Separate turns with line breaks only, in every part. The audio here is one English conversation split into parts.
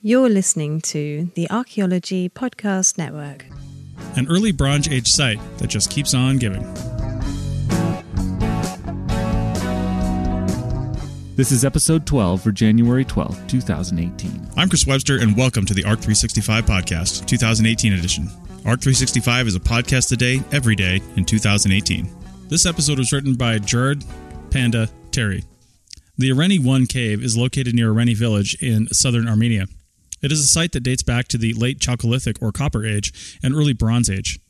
You're listening to the Archaeology Podcast Network.
An early Bronze Age site that just keeps on giving.
This is episode 12 for January 12, 2018.
I'm Chris Webster, and welcome to the ARC 365 Podcast, 2018 edition. ARC 365 is a podcast today, every day in 2018. This episode was written by Gerard Panda Terry. The Areni 1 cave is located near Areni village in southern Armenia. It is a site that dates back to the late Chalcolithic or Copper Age and early Bronze Age.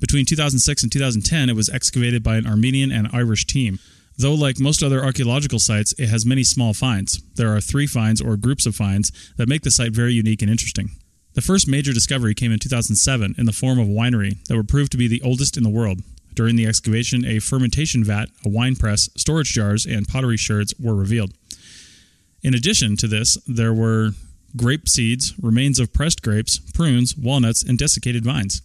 Between 2006 and 2010, it was excavated by an Armenian and Irish team. Though, like most other archaeological sites, it has many small finds. There are three finds or groups of finds that make the site very unique and interesting. The first major discovery came in 2007 in the form of a winery that would prove to be the oldest in the world. During the excavation, a fermentation vat, a wine press, storage jars, and pottery sherds were revealed. In addition to this, there were grape seeds, remains of pressed grapes, prunes, walnuts, and desiccated vines.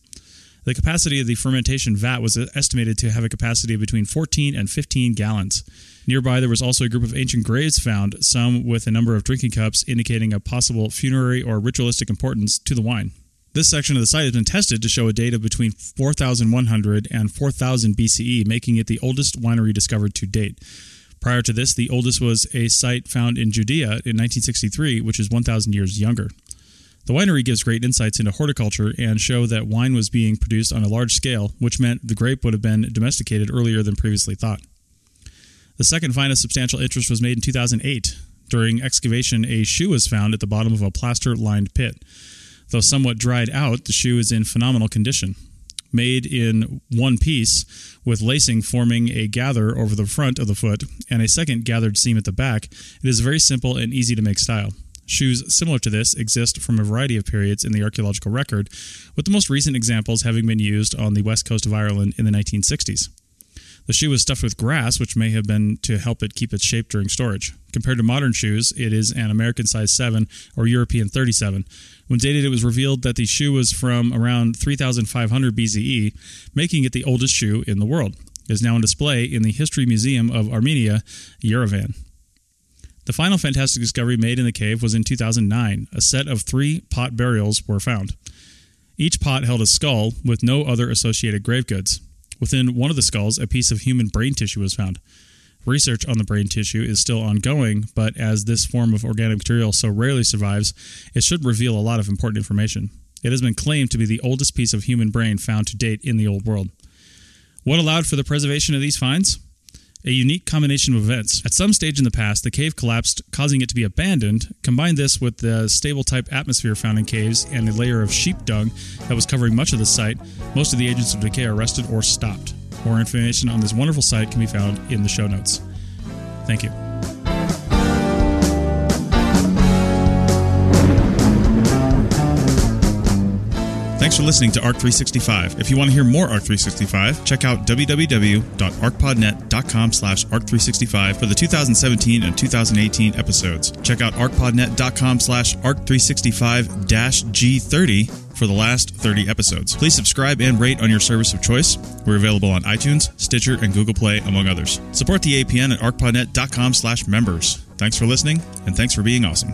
The capacity of the fermentation vat was estimated to have a capacity of between 14 and 15 gallons. Nearby, there was also a group of ancient graves found, some with a number of drinking cups indicating a possible funerary or ritualistic importance to the wine. This section of the site has been tested to show a date of between 4100 and 4000 BCE, making it the oldest winery discovered to date. Prior to this, the oldest was a site found in Judea in 1963, which is 1,000 years younger. The winery gives great insights into horticulture and show that wine was being produced on a large scale, which meant the grape would have been domesticated earlier than previously thought. The second find of substantial interest was made in 2008. During excavation, a shoe was found at the bottom of a plaster lined pit. Though somewhat dried out, the shoe is in phenomenal condition made in one piece, with lacing forming a gather over the front of the foot and a second gathered seam at the back. It is a very simple and easy to make style. Shoes similar to this exist from a variety of periods in the archaeological record, with the most recent examples having been used on the west coast of Ireland in the 1960s. The shoe was stuffed with grass, which may have been to help it keep its shape during storage. Compared to modern shoes, it is an American size 7 or European 37. When dated, it was revealed that the shoe was from around 3500 BCE, making it the oldest shoe in the world. It is now on display in the History Museum of Armenia, Yerevan. The final fantastic discovery made in the cave was in 2009. A set of three pot burials were found. Each pot held a skull with no other associated grave goods. Within one of the skulls, a piece of human brain tissue was found. Research on the brain tissue is still ongoing, but as this form of organic material so rarely survives, it should reveal a lot of important information. It has been claimed to be the oldest piece of human brain found to date in the Old World. What allowed for the preservation of these finds? A unique combination of events. At some stage in the past, the cave collapsed, causing it to be abandoned. Combine this with the stable type atmosphere found in caves and a layer of sheep dung that was covering much of the site, most of the agents of decay are arrested or stopped. More information on this wonderful site can be found in the show notes. Thank you. Thanks for listening to ARC 365. If you want to hear more ARC 365, check out www.archpodnet.com slash ARC365 for the 2017 and 2018 episodes. Check out archpodnet.com slash ARC365-G30 for the last 30 episodes. Please subscribe and rate on your service of choice. We're available on iTunes, Stitcher, and Google Play, among others. Support the APN at archpodnet.com slash members. Thanks for listening, and thanks for being awesome.